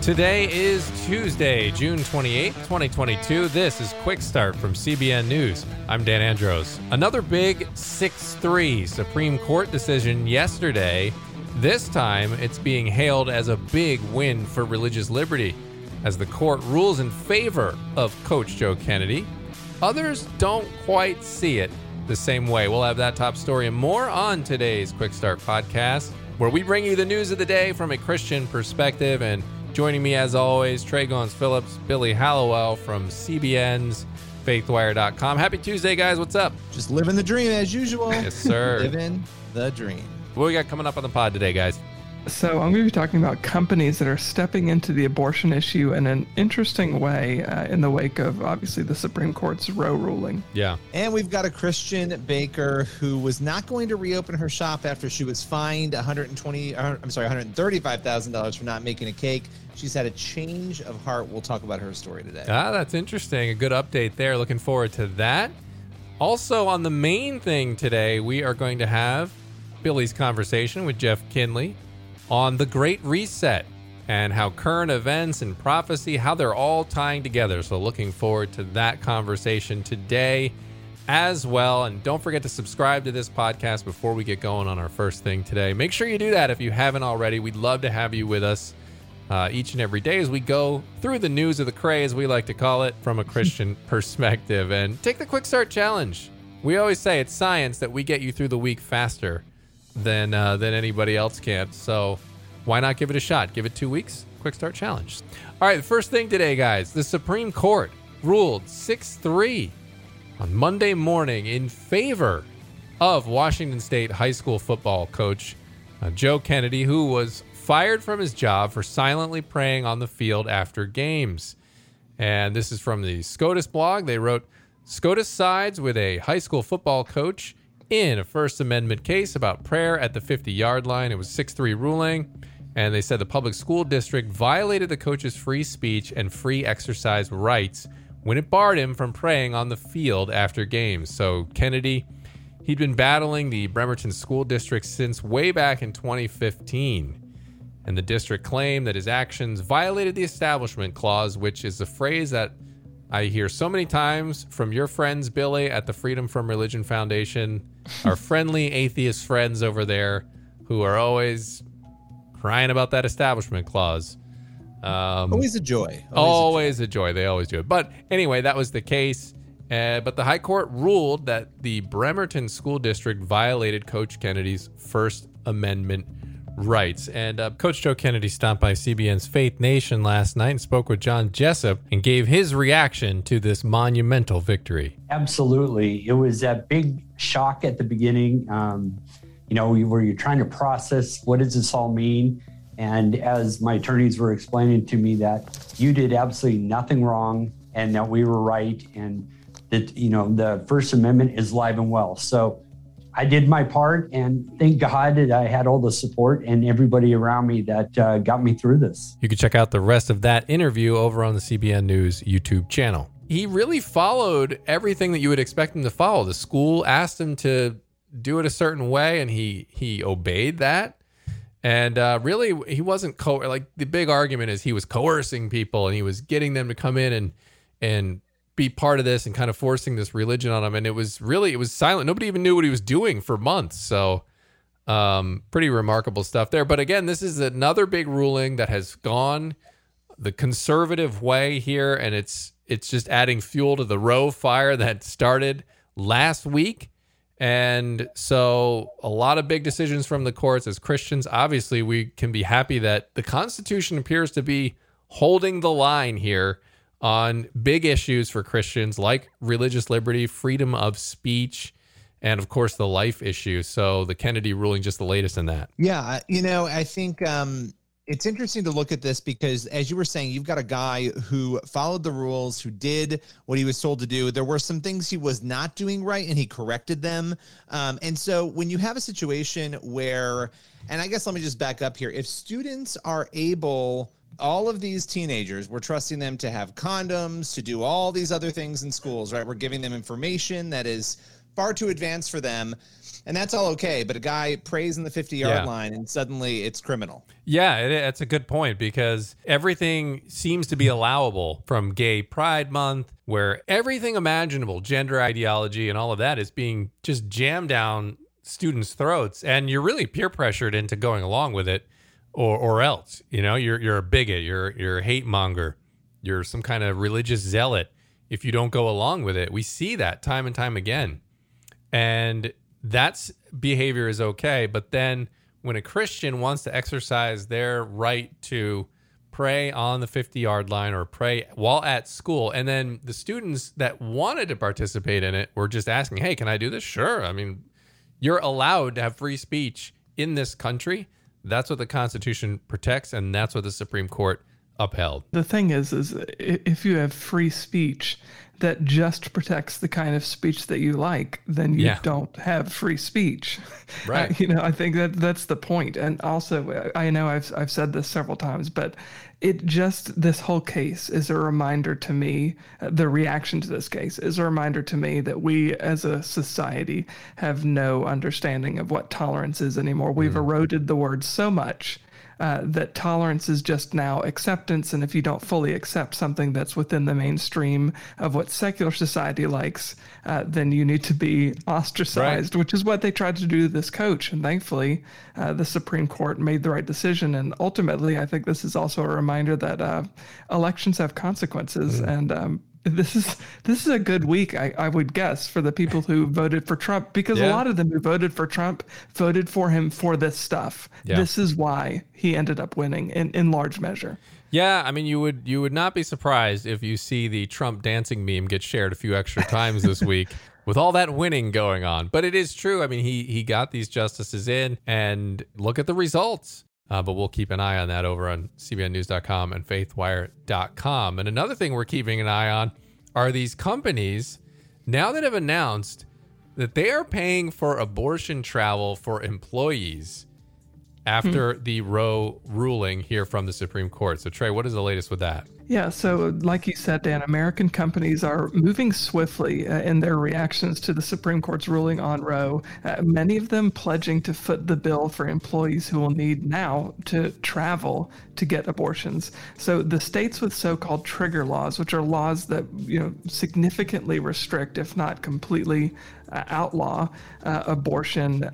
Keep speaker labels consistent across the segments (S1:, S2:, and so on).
S1: Today is Tuesday, June 28th, 2022. This is Quick Start from CBN News. I'm Dan Andros. Another big 6 3 Supreme Court decision yesterday. This time, it's being hailed as a big win for religious liberty as the court rules in favor of Coach Joe Kennedy. Others don't quite see it the same way. We'll have that top story and more on today's Quick Start podcast, where we bring you the news of the day from a Christian perspective. And joining me, as always, Trey Goins Phillips, Billy Hallowell from CBN's FaithWire.com. Happy Tuesday, guys. What's up?
S2: Just living the dream as usual.
S1: Yes, sir.
S2: living the dream.
S1: What we got coming up on the pod today, guys?
S3: So, I'm going to be talking about companies that are stepping into the abortion issue in an interesting way uh, in the wake of obviously the Supreme Court's Roe ruling.
S1: Yeah.
S2: And we've got a Christian baker who was not going to reopen her shop after she was fined 120 uh, I'm sorry, $135,000 for not making a cake. She's had a change of heart. We'll talk about her story today.
S1: Ah, that's interesting. A good update there. Looking forward to that. Also, on the main thing today, we are going to have Billy's conversation with Jeff Kinley on the Great Reset and how current events and prophecy, how they're all tying together. So, looking forward to that conversation today as well. And don't forget to subscribe to this podcast before we get going on our first thing today. Make sure you do that if you haven't already. We'd love to have you with us uh, each and every day as we go through the news of the craze, we like to call it, from a Christian perspective. And take the Quick Start Challenge. We always say it's science that we get you through the week faster than uh, than anybody else can. So why not give it a shot? Give it two weeks. Quick start challenge. All right, the first thing today, guys. The Supreme Court ruled six three on Monday morning in favor of Washington State high school football coach uh, Joe Kennedy, who was fired from his job for silently praying on the field after games. And this is from the SCOTUS blog. They wrote SCOTUS sides with a high school football coach in a First Amendment case about prayer at the 50 yard line. It was 6 3 ruling. And they said the public school district violated the coach's free speech and free exercise rights when it barred him from praying on the field after games. So Kennedy, he'd been battling the Bremerton School District since way back in 2015. And the district claimed that his actions violated the Establishment Clause, which is a phrase that I hear so many times from your friends, Billy, at the Freedom from Religion Foundation, our friendly atheist friends over there who are always crying about that establishment clause. Um,
S2: always a joy.
S1: Always, a, joy. a, joy. They always do it. But anyway, that was the case. Uh, but the High Court ruled that the Bremerton School District violated Coach Kennedy's First Amendment rights. And uh, Coach Joe Kennedy stopped by CBN's Faith Nation last night and spoke with John Jessup and gave his reaction to this monumental victory.
S4: Absolutely. It was a big shock at the beginning, um, you know, where you're trying to process what does this all mean? And as my attorneys were explaining to me that you did absolutely nothing wrong and that we were right and that, you know, the First Amendment is live and well. So I did my part, and thank God that I had all the support and everybody around me that uh, got me through this.
S1: You can check out the rest of that interview over on the CBN News YouTube channel. He really followed everything that you would expect him to follow. The school asked him to do it a certain way, and he he obeyed that. And uh, really, he wasn't co- like the big argument is he was coercing people and he was getting them to come in and and be part of this and kind of forcing this religion on him. And it was really, it was silent. Nobody even knew what he was doing for months. So, um, pretty remarkable stuff there. But again, this is another big ruling that has gone the conservative way here. And it's, it's just adding fuel to the Roe fire that started last week. And so, a lot of big decisions from the courts as Christians. Obviously, we can be happy that the Constitution appears to be holding the line here on big issues for Christians like religious liberty, freedom of speech, and of course the life issue. So the Kennedy ruling, just the latest in that.
S2: Yeah, you know, I think um, it's interesting to look at this because, as you were saying, you've got a guy who followed the rules, who did what he was told to do. There were some things he was not doing right, and he corrected them. Um, and so, when you have a situation where, and I guess let me just back up here, if students are able all of these teenagers, we're trusting them to have condoms, to do all these other things in schools, right? We're giving them information that is far too advanced for them. and that's all okay. But a guy prays in the 50 yard
S1: Yeah.
S2: line, and suddenly it's criminal.
S1: Yeah, it, it's a good point because everything seems to be allowable from Gay Pride Month, where everything imaginable, gender ideology, and all of that is being just jammed down students' throats, and you're really peer pressured into going along with it, or or else, you know, you're you're a bigot, you're you're a hate monger, you're some kind of religious zealot. If you don't go along with it. We see that time and time again. And that's behavior is okay but then when a christian wants to exercise their right to pray on the 50 yard line or pray while at school and then the students that wanted to participate in it were just asking hey can i do this? Sure. I mean you're allowed to have free speech in this country that's what the constitution protects and that's what the supreme court upheld.
S3: The thing is, is if you have free speech that just protects the kind of speech that you like, then you
S1: Yeah.
S3: don't have free speech.
S1: Right.
S3: You know, I think that that's the point. And also, I know I've I've said this several times, but it just this whole case is a reminder to me. uh, The reaction to this case is a reminder to me that we, as a society, have no understanding of what tolerance is anymore. We've eroded the word so much uh, that tolerance is just now acceptance. And if you don't fully accept something that's within the mainstream of what secular society likes, uh, then you need to be ostracized, which is what they tried to do to this coach. And thankfully, uh, the Supreme Court made the right decision. And ultimately, I think this is also a reminder that uh, elections have consequences. And um, this is this is a good week, I, I would guess, for the people who voted for Trump, because a lot of them who voted for Trump voted for him for this stuff.
S1: Yeah.
S3: This is why he ended up winning in, in large measure.
S1: Yeah, I mean, you would you would not be surprised if you see the Trump dancing meme get shared a few extra times this week with all that winning going on. But it is true. I mean, he he got these justices in, and look at the results. Uh, but we'll keep an eye on that over on CBNNews.com and FaithWire.com. And another thing we're keeping an eye on are these companies now that have announced that they are paying for abortion travel for employees after the Roe ruling here from the Supreme Court. So, Trey, what is the latest with that?
S3: Yeah, so like you said, Dan, American companies are moving swiftly uh, in their reactions to the Supreme Court's ruling on Roe. Uh, many of them pledging to foot the bill for employees who will need now to travel to get abortions. So the states with so-called trigger laws, which are laws that you know significantly restrict, if not completely uh, outlaw, uh, abortion.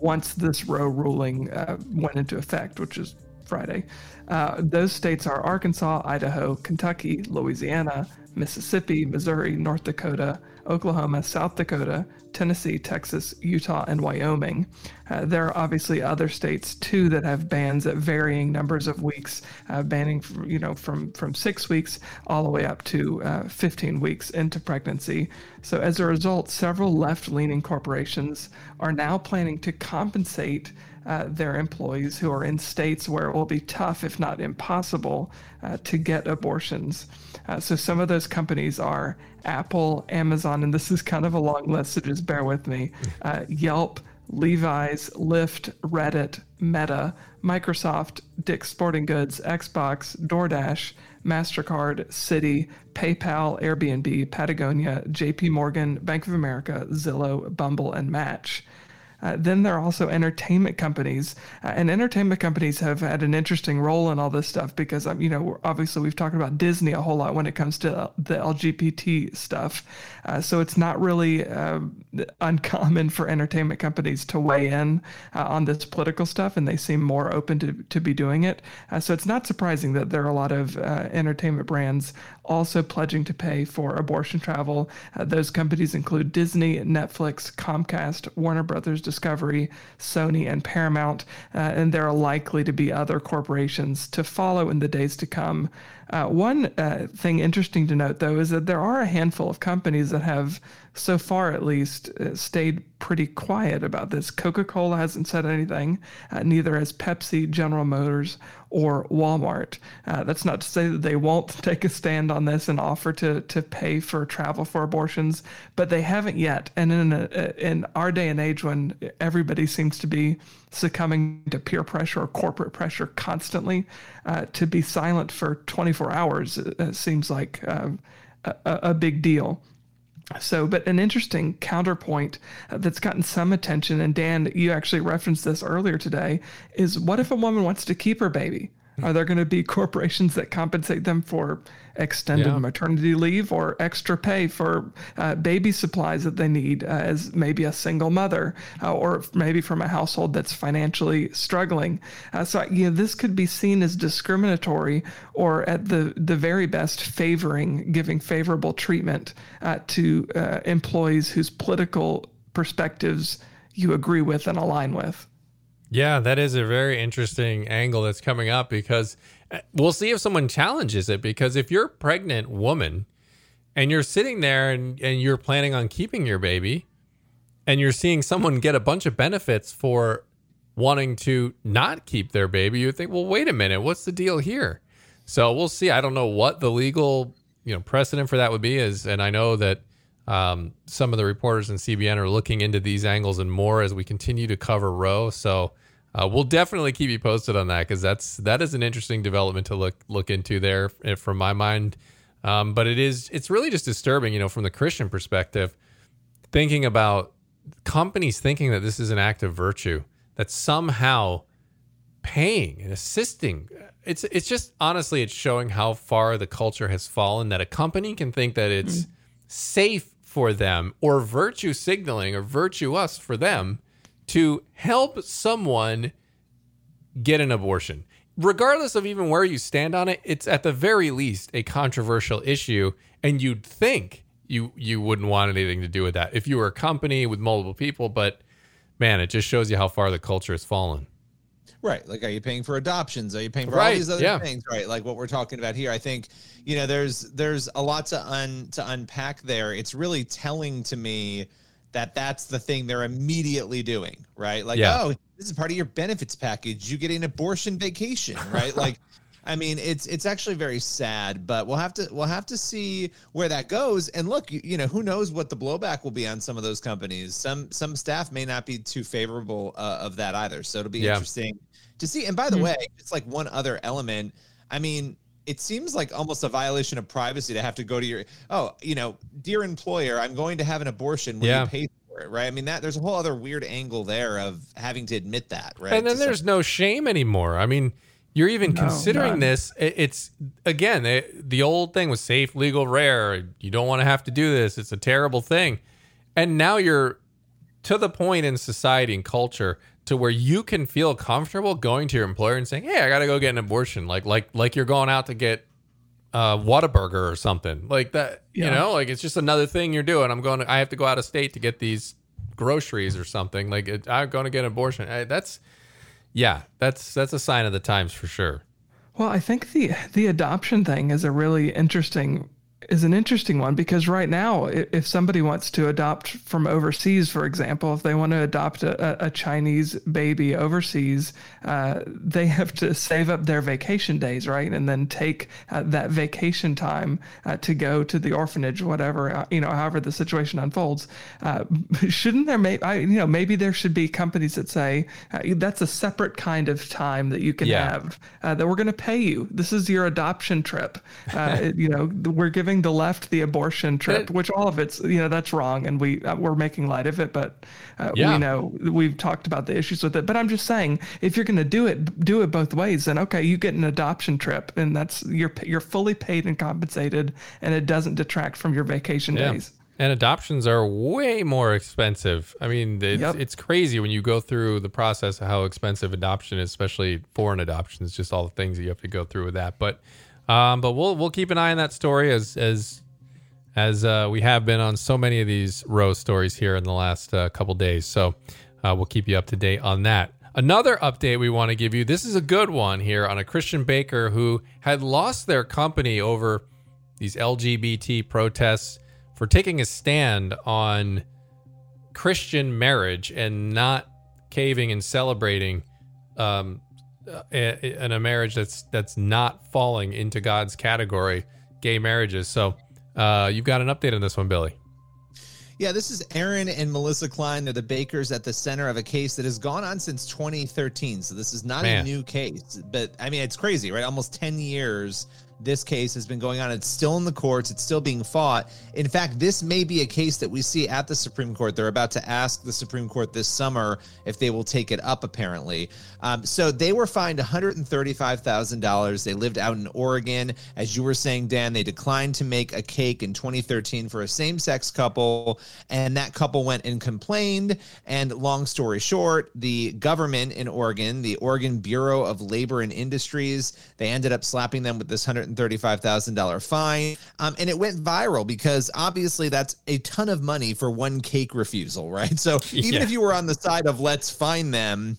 S3: Once this Roe ruling uh, went into effect, which is Friday. Uh, those states are Arkansas, Idaho, Kentucky, Louisiana, Mississippi, Missouri, North Dakota, Oklahoma, South Dakota, Tennessee, Texas, Utah, and Wyoming. Uh, there are obviously other states too that have bans at varying numbers of weeks, uh, banning f- you know from from six weeks all the way up to uh, 15 weeks into pregnancy. So as a result, several left-leaning corporations are now planning to compensate uh, their employees who are in states where it will be tough, if not impossible, uh, to get abortions. Uh, so some of those companies are Apple, Amazon, and this is kind of a long list, bear with me. Uh, Yelp, Levi's, Lyft, Reddit, Meta, Microsoft, Dick's Sporting Goods, Xbox, DoorDash, MasterCard, Citi, PayPal, Airbnb, Patagonia, JP Morgan, Bank of America, Zillow, Bumble, and Match. Uh, then there are also entertainment companies, uh, and entertainment companies have had an interesting role in all this stuff because, um, you know, obviously we've talked about Disney a whole lot when it comes to the LGBT stuff. Uh, so it's not really uh, uncommon for entertainment companies to weigh in uh, on this political stuff, and they seem more open to, to be doing it. So it's not surprising that there are a lot of entertainment brands also pledging to pay for abortion travel. Uh, those companies include Disney, Netflix, Comcast, Warner Brothers Discovery, Sony, and Paramount. Uh, and there are likely to be other corporations to follow in the days to come. Uh, one uh, thing interesting to note, though, is that there are a handful of companies that have, so far at least, uh, stayed pretty quiet about this. Coca Cola hasn't said anything, uh, neither has Pepsi, General Motors, or Walmart. Uh, that's not to say that they won't take a stand on this and offer to, to pay for travel for abortions, but they haven't yet. And in, a, in our day and age when everybody seems to be succumbing to peer pressure or corporate pressure constantly, uh, to be silent for 24 hours uh, seems like uh, a, a big deal. So, but an interesting counterpoint uh, that's gotten some attention, and Dan, you actually referenced this earlier today, is what if a woman wants to keep her baby? Are there going to be corporations that compensate them for extended yeah. maternity leave or extra pay for uh, baby supplies that they need uh, as maybe a single mother uh, or maybe from a household that's financially struggling? Uh, so, you know, this could be seen as discriminatory or at the, the very best favoring, giving favorable treatment uh, to uh, employees whose political perspectives you agree with and align with.
S1: Yeah, that is a very interesting angle that's coming up because uh, we'll see if someone challenges it. Because if you're a pregnant woman and you're sitting there and, and you're planning on keeping your baby and you're seeing someone get a bunch of benefits for wanting to not keep their baby, you think, well, wait a minute, what's the deal here? So we'll see. I don't know what the legal you know precedent for that would be is, and I know that um, some of the reporters in CBN are looking into these angles and more as we continue to cover Roe. So uh, we'll definitely keep you posted on that because that's that is an interesting development to look look into there eh, from my mind. Um, but it is it's really just disturbing, you know, from the Christian perspective, thinking about companies thinking that this is an act of virtue that somehow paying and assisting. It's it's just honestly it's showing how far the culture has fallen that a company can think that it's mm. safe for them or virtue signaling or virtuous for them to help someone get an abortion. Regardless of even where you stand on it, it's at the very least a controversial issue, and you'd think you you wouldn't want anything to do with that if you were a company with multiple people. But man, it just shows you how far the culture has fallen.
S2: Right. Like, are you paying for adoptions? Are you paying for right. all these other yeah. things? Right. Like what we're talking about here. I think, you know, there's there's a lot to un to unpack there. It's really telling to me that that's the thing they're immediately doing, right? Like, yeah. oh, this is part of your benefits package. You get an abortion vacation, right? like, I mean, it's it's actually very sad, but we'll have to we'll have to see where that goes. And look, you, you know, who knows what the blowback will be on some of those companies. Some some staff may not be too favorable uh, of that either. So it'll be yeah. interesting to see. And by the mm-hmm. way, it's like one other element. I mean, it seems like almost a violation of privacy to have to go to your oh you know dear employer i'm going to have an abortion. When yeah. you pay for it? Right? I mean that there's a whole other weird angle there of having to admit that right?
S1: And then there's some- no shame anymore. I mean you're even no, considering none. this. It's again it, the old thing was safe legal rare. You don't want to have to do this. It's a terrible thing. And now you're to the point in society and culture to where you can feel comfortable going to your employer and saying, "Hey, I got to go get an abortion," like like like you're going out to get uh, Whataburger or something like that. Yeah. You know, like it's just another thing you're doing. I'm going. To, I have to go out of state to get these groceries or something. Like it, I'm going to get an abortion. I, that's yeah, that's that's a sign of the times for sure.
S3: Well, I think the the adoption thing is a really interesting is an interesting one because right now, if somebody wants to adopt from overseas, for example, if they want to adopt a, a Chinese baby overseas, uh, they have to save up their vacation days, right, and then take uh, that vacation time uh, to go to the orphanage, whatever uh, you know, however the situation unfolds. Uh, shouldn't there, may, I, you know, maybe there should be companies that say uh, that's a separate kind of time that you can yeah. have that we're going to pay you. This is your adoption trip. you know, we're giving the left the abortion trip, it, which all of it's you know that's wrong, and we uh, we're making light of it, but uh, yeah. we know we've talked about the issues with it. But I'm just saying, if you're going to do it, do it both ways. Then okay, you get an adoption trip, and that's you're you're fully paid and compensated, and it doesn't detract from your vacation yeah. days.
S1: And adoptions are way more expensive. I mean, it's, yep. it's crazy when you go through the process of how expensive adoption is, especially foreign adoptions, just all the things that you have to go through with that. But um, but we'll we'll keep an eye on that story as as as uh, we have been on so many of these Roe stories here in the last uh, couple days. So uh, we'll keep you up to date on that. Another update we want to give you. This is a good one here on a Christian baker who had lost their company over these LGBT protests for taking a stand on Christian marriage and not caving and celebrating um, in a marriage that's that's not falling into God's category, gay marriages. So uh, you've got an update on this one, Billy.
S2: Yeah, this is Aaron and Melissa Klein. They're the bakers at the center of a case that has gone on since 2013. So this is not Man. a new case, but I mean, it's crazy, right? Almost 10 years this case has been going on. It's still in the courts, it's still being fought. In fact, this may be a case that we see at the Supreme Court. They're about to ask the Supreme Court this summer if they will take it up, apparently. Um, so they were fined $135,000. They lived out in Oregon. As you were saying, Dan, they declined to make a cake in 2013 for a same sex couple. And that couple went and complained. And long story short, the government in Oregon, the Oregon Bureau of Labor and Industries, they ended up slapping them with this $135,000 fine. Um, and it went viral because obviously that's a ton of money for one cake refusal, right? So even
S1: Yeah.
S2: if you were on the side of let's fine them,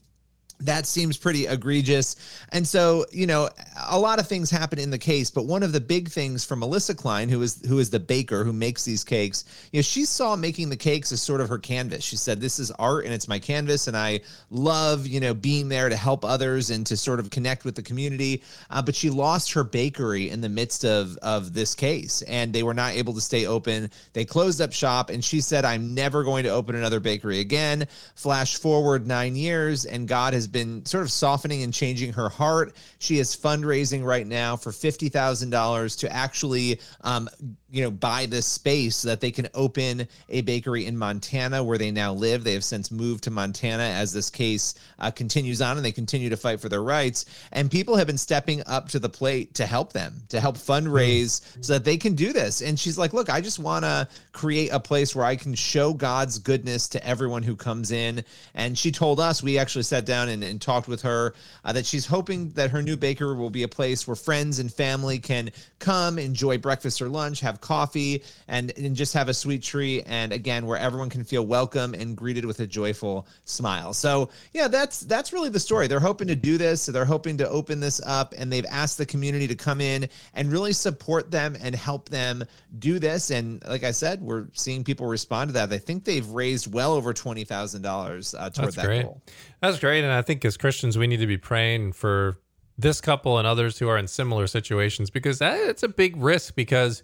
S2: that seems pretty egregious. And so, you know, a lot of things happen in the case, but one of the big things for Melissa Klein, who is who is the baker who makes these cakes, you know, she saw making the cakes as sort of her canvas. She said, "This is art and it's my canvas and I love, you know, being there to help others and to sort of connect with the community." Uh, but she lost her bakery in the midst of of this case and they were not able to stay open. They closed up shop and she said, "I'm never going to open another bakery again." Flash forward 9 years and God has been sort of softening and changing her heart. She is fundraising right now for fifty thousand dollars to actually, um, you know, buy this space so that they can open a bakery in Montana where they now live. They have since moved to Montana as this case uh, continues on, and they continue to fight for their rights. And people have been stepping up to the plate to help them, to help fundraise, so that they can do this. And she's like, "Look, I just want to create a place where I can show God's goodness to everyone who comes in." And she told us, we actually sat down and, and talked with her, uh, that she's hoping that her new bakery will be a place where friends and family can come, enjoy breakfast or lunch, have coffee, and, and just have a sweet treat. And again, where everyone can feel welcome and greeted with a joyful smile. So yeah, that's that's really the story. They're hoping to do this. So They're hoping to open this up, and they've asked the community to come in and really support them and help them do this. And like I said, we're seeing people respond to that. I think they've raised well over twenty thousand dollars uh, toward
S1: That's
S2: that
S1: great.
S2: goal.
S1: That's great. And I think as Christians, we need to be praying for this couple and others who are in similar situations because that, it's a big risk because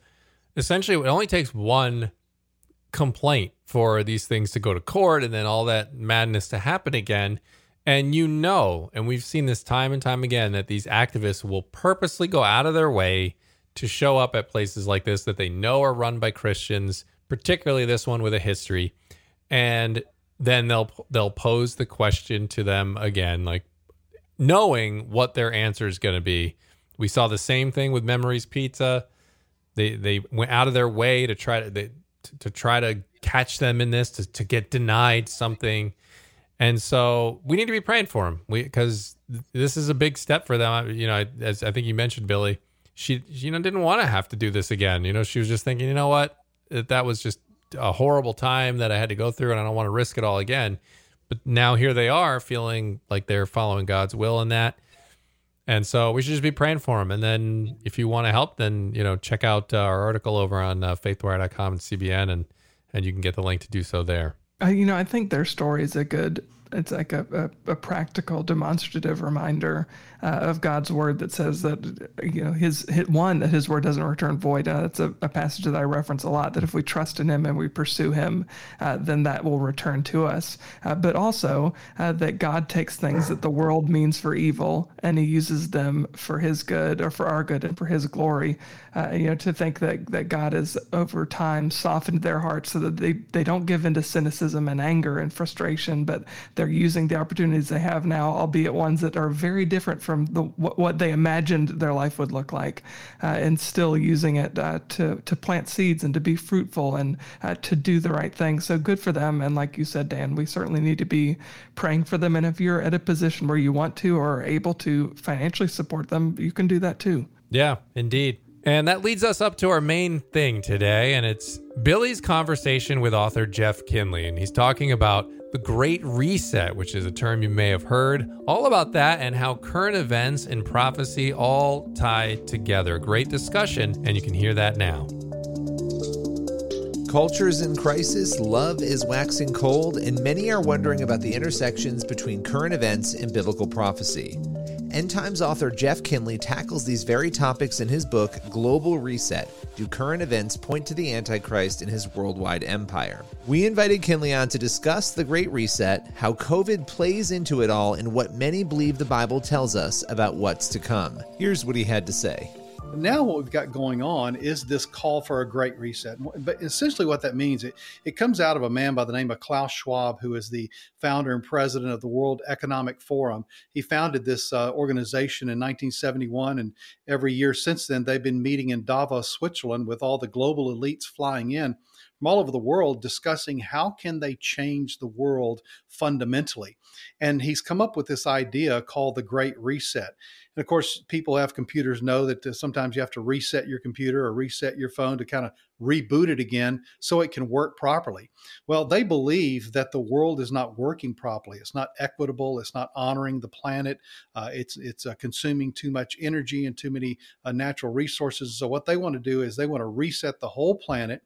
S1: essentially it only takes one complaint for these things to go to court and then all that madness to happen again. And you know, and we've seen this time and time again, that these activists will purposely go out of their way to show up at places like this that they know are run by Christians, particularly this one with a history. And then they'll they'll pose the question to them again, like knowing what their answer is going to be. We saw the same thing with Memories Pizza. They they went out of their way to try to they, to try to catch them in this to, to get denied something. And so we need to be praying for them because this is a big step for them. You know, as I think you mentioned, Billy, she you know didn't want to have to do this again. You know, she was just thinking, you know what, that was just a horrible time that I had to go through, and I don't want to risk it all again. But now here they are, feeling like they're following God's will in that. And so we should just be praying for them. And then if you want to help, then you know check out uh, our article over on uh, faithwire.com and CBN, and and you can get the link to do so there.
S3: Uh, you know, I think their story is a good. It's like a, a, a practical, demonstrative reminder uh, of God's word that says that you know His, his one that His word doesn't return void. Uh, that's a, a passage that I reference a lot. That if we trust in Him and we pursue Him, uh, then that will return to us. Uh, but also uh, that God takes things that the world means for evil and He uses them for His good or for our good and for His glory. Uh, you know, to think that that God has over time softened their hearts so that they they don't give into cynicism and anger and frustration, but they're using the opportunities they have now, albeit ones that are very different from the what, what they imagined their life would look like, uh, and still using it uh, to to plant seeds and to be fruitful and uh, to do the right thing. So good for them. And like you said, Dan, we certainly need to be praying for them. And if you're at a position where you want to or are able to financially support them, you can do that too.
S1: Yeah, indeed. And that leads us up to our main thing today, and it's Billy's conversation with author Jeff Kinley. And he's talking about the Great Reset, which is a term you may have heard, all about that and how current events and prophecy all tie together. Great discussion, and you can hear that now.
S2: Culture's in crisis, love is waxing cold, and many are wondering about the intersections between current events and biblical prophecy. End Times author Jeff Kinley tackles these very topics in his book, Global Reset Do Current Events Point to the Antichrist in His Worldwide Empire? We invited Kinley on to discuss the Great Reset, how COVID plays into it all, and what many believe the Bible tells us about what's to come. Here's what he had to say.
S5: Now, what we've got going on is this call for a great reset. But essentially, what that means, it, it comes out of a man by the name of Klaus Schwab, who is the founder and president of the World Economic Forum. He founded this uh, organization in 1971, and every year since then, they've been meeting in Davos, Switzerland, with all the global elites flying in from all over the world discussing how can they change the world fundamentally and he's come up with this idea called the great reset and of course, people have computers know that uh, sometimes you have to reset your computer or reset your phone to kind of reboot it again so it can work properly. Well, they believe that the world is not working properly. It's not equitable. It's not honoring the planet. Uh, it's it's uh, consuming too much energy and too many uh, natural resources. So what they want to do is they want to reset the whole planet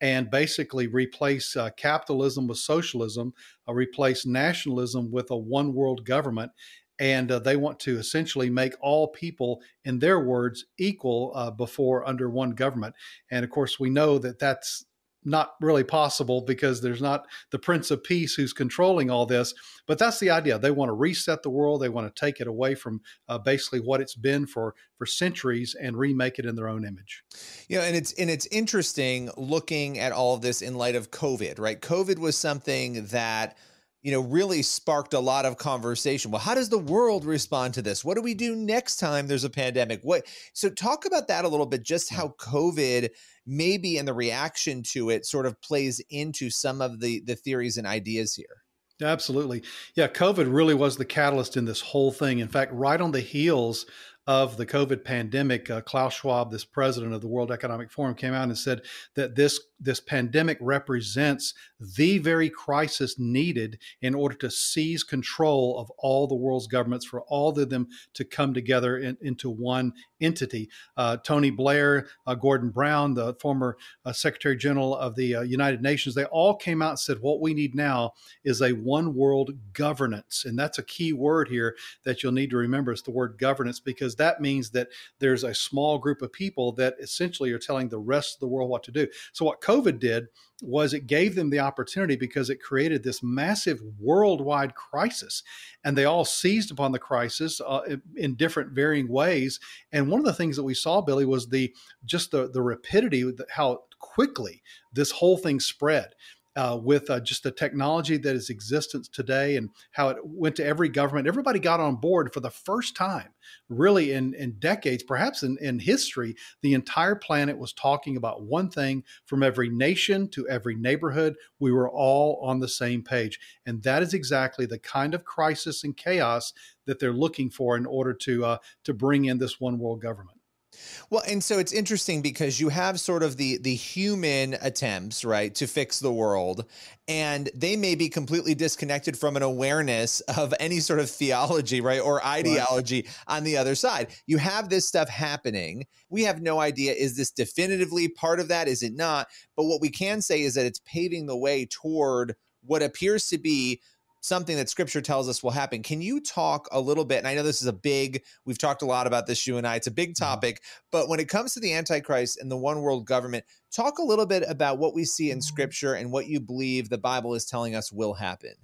S5: and basically replace uh, capitalism with socialism, uh, replace nationalism with a one world government, and uh, they want to essentially make all people, in their words, equal uh, before under one government. And of course, we know that that's not really possible because there's not the Prince of Peace who's controlling all this. But that's the idea. They want to reset the world. They want to take it away from uh, basically what it's been for for centuries and remake it in their own image.
S2: You know, and it's and it's interesting looking at all of this in light of COVID. Right, COVID was something that you know, really sparked a lot of conversation. Well, how does the world respond to this? What do we do next time there's a pandemic? What so talk about that a little bit, just how COVID maybe and the reaction to it sort of plays into some of the the theories and ideas here.
S5: Absolutely. Yeah, COVID really was the catalyst in this whole thing. In fact, right on the heels of the COVID pandemic, uh, Klaus Schwab, this president of the World Economic Forum, came out and said that this this pandemic represents the very crisis needed in order to seize control of all the world's governments, for all of them to come together in, into one entity. Uh, Tony Blair, uh, Gordon Brown, the former uh, Secretary General of the uh, United Nations, they all came out and said, What we need now is a one world governance. And that's a key word here that you'll need to remember is the word governance, because that means that there's a small group of people that essentially are telling the rest of the world what to do. So, what COVID did was it gave them the opportunity because it created this massive worldwide crisis and they all seized upon the crisis uh, in different varying ways and one of the things that we saw billy was the just the the rapidity how quickly this whole thing spread uh, with uh, just the technology that is existence today and how it went to every government. Everybody got on board for the first time, really in, in decades, perhaps in, in history. The entire planet was talking about one thing from every nation to every neighborhood. We were all on the same page. And that is exactly the kind of crisis and chaos that they're looking for in order to, uh, to bring in this one world government.
S2: Well, and so it's interesting because you have sort of the the human attempts, right, to fix the world, and they may be completely disconnected from an awareness of any sort of theology, right, or ideology right. on the other side. You have this stuff happening. We have no idea is this definitively part of that, is it not? But what we can say is that it's paving the way toward what appears to be something that scripture tells us will happen. Can you talk a little bit? And I know this is a big, we've talked a lot about this, you and I, it's a big mm-hmm. topic, but when it comes to the Antichrist and the one world government, talk a little bit about what we see in mm-hmm. scripture and what you believe the Bible is telling us will happen.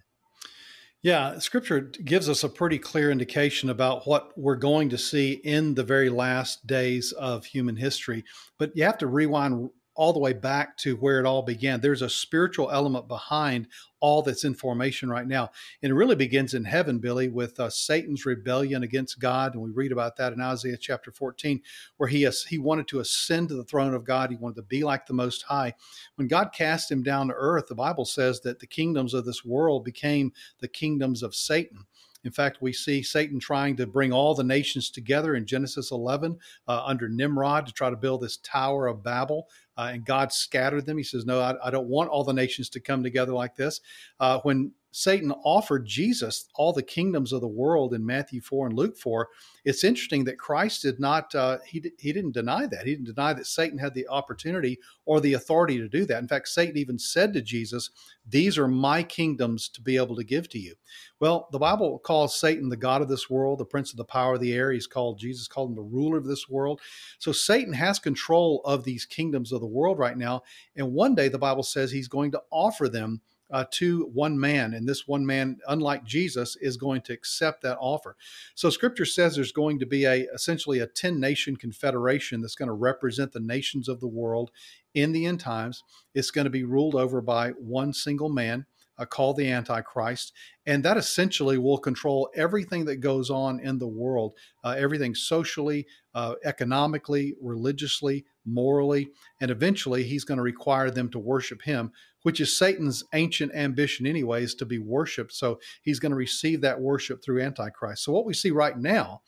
S5: Yeah, scripture gives us a pretty clear indication about what we're going to see in the very last days of human history. But you have to rewind all the way back to where it all began. There's a spiritual element behind all that's in formation right now. And it really begins in heaven, Billy, with uh, Satan's rebellion against God. And we read about that in Isaiah chapter 14, where he, has, he wanted to ascend to the throne of God. He wanted to be like the Most High. When God cast him down to earth, the Bible says that the kingdoms of this world became the kingdoms of Satan. In fact, we see Satan trying to bring all the nations together in Genesis 11 uh, under Nimrod to try to build this Tower of Babel uh, and God scattered them. He says, No, I, I, don't want all the nations to come together like this. Uh, when Satan offered Jesus all the kingdoms of the world in Matthew 4 and Luke 4, it's interesting that Christ did not, uh, he, he didn't deny that. He didn't deny that Satan had the opportunity or the authority to do that. In fact, Satan even said to Jesus, These are my kingdoms to be able to give to you. Well, the Bible calls Satan the God of this world, the prince of the power of the air. He's called, Jesus called him the ruler of this world. So Satan has control of these kingdoms of the world right now. And one day the Bible says he's going to offer them uh, to one man. And this one man, unlike Jesus, is going to accept that offer. So scripture says there's going to be a essentially a 10 nation confederation that's going to represent the nations of the world in the end times. It's going to be ruled over by one single man. Uh, called the Antichrist, and that essentially will control everything that goes on in the world, uh, everything socially, uh, economically, religiously, morally, and eventually he's going to require them to worship him, which is Satan's ancient ambition, anyways, to be worshiped. So he's going to receive that worship through Antichrist. So what we see right now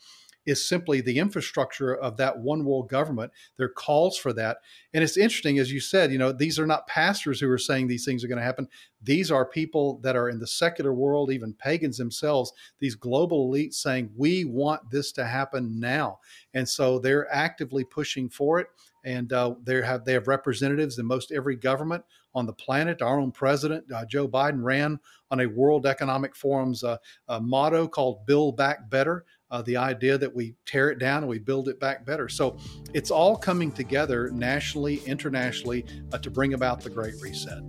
S5: is simply the infrastructure of that one world government. There calls for that. And it's interesting, as you said, you know, these are not pastors who are saying these things are going to happen. These are people that are in the secular world, even pagans themselves, these global elites saying, we want this to happen now. And so they're actively pushing for it. And uh, they have they have representatives in most every government on the planet. Our own president, uh, Joe Biden, ran on a World Economic Forum's uh, motto called "Build Back Better." uh, the idea that we tear it down and we build it back better. So it's all coming together nationally, internationally uh, to bring about the Great Reset.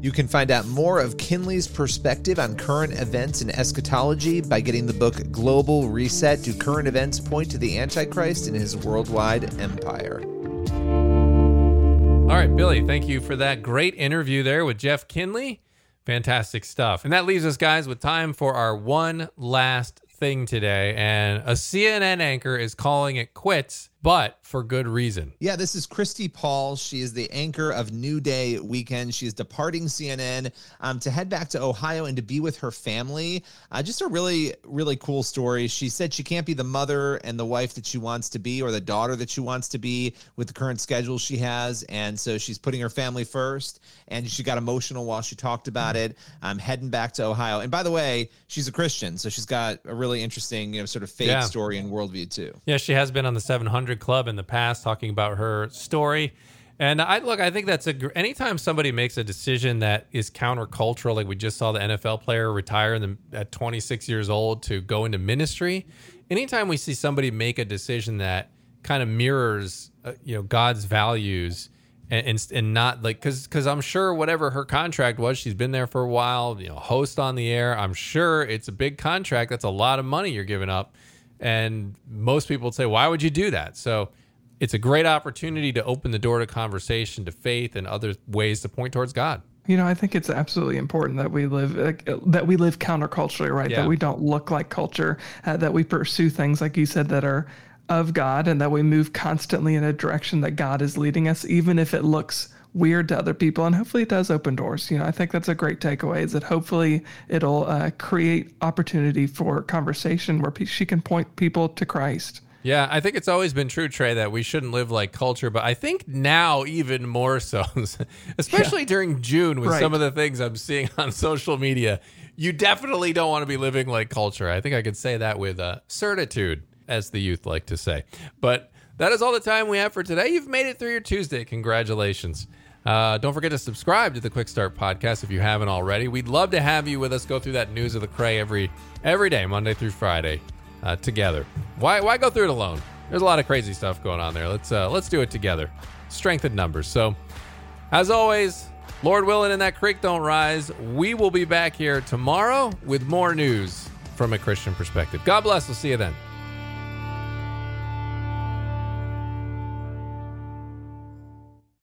S2: You can find out more of Kinley's perspective on current events and eschatology by getting the book Global Reset Do Current Events Point to the Antichrist and His Worldwide Empire?
S1: All right, Billy, thank you for that great interview there with Jeff Kinley. Fantastic stuff. And that leaves us, guys, with time for our one last thing today, and a CNN anchor is calling it quits but for good reason.
S2: Yeah, this is Christi Paul. She is the anchor of New Day Weekend. She is departing CNN um, to head back to Ohio and to be with her family. Uh, just a really, really cool story. She said she can't be the mother and the wife that she wants to be or the daughter that she wants to be with the current schedule she has. And so she's putting her family first. And she got emotional while she talked about it. I'm heading back to Ohio. And by the way, she's a Christian. So she's got a really interesting, you know, sort of faith yeah. story and worldview too.
S1: Yeah, she has been on the 700 Club in the past talking about her story. And I look, I think that's a anytime somebody makes a decision that is countercultural, like we just saw the NFL player retire the, at 26 years old to go into ministry. Anytime we see somebody make a decision that kind of mirrors, uh, you know, God's values, and and, and not like because because I'm sure whatever her contract was, she's been there for a while. You know, host on the air. I'm sure it's a big contract. That's a lot of money you're giving up and most people would say, why would you do that? So it's a great opportunity to open the door to conversation, to faith, and other ways to point towards God.
S3: You know, I think it's absolutely important that we live uh, that we live counterculturally, right? Yeah. That we don't look like culture, uh, that we pursue things like you said that are of God, and that we move constantly in a direction that God is leading us, even if it looks weird to other people and hopefully it does open doors you know i think that's a great takeaway is that hopefully it'll uh, create opportunity for conversation where pe- she can point people to christ
S1: yeah, I think it's always been true, Trey, that we shouldn't live like culture, but I think now even more so, especially yeah. during June with right. some of the things I'm seeing on social media. You definitely don't want to be living like culture. I think I could say that with uh, certitude, as the youth like to say. But that is all the time we have for today. You've made it through your Tuesday. Congratulations. Uh, don't forget to subscribe to the Quick Start podcast if you haven't already. We'd love to have you with us go through that news of the cray every every day, Monday through Friday, uh, together. Why why go through it alone? There's a lot of crazy stuff going on there. Let's uh, let's do it together. Strength in numbers. So, as always, Lord willing, and that creek don't rise. We will be back here tomorrow with more news from a Christian perspective. God bless. We'll see you then.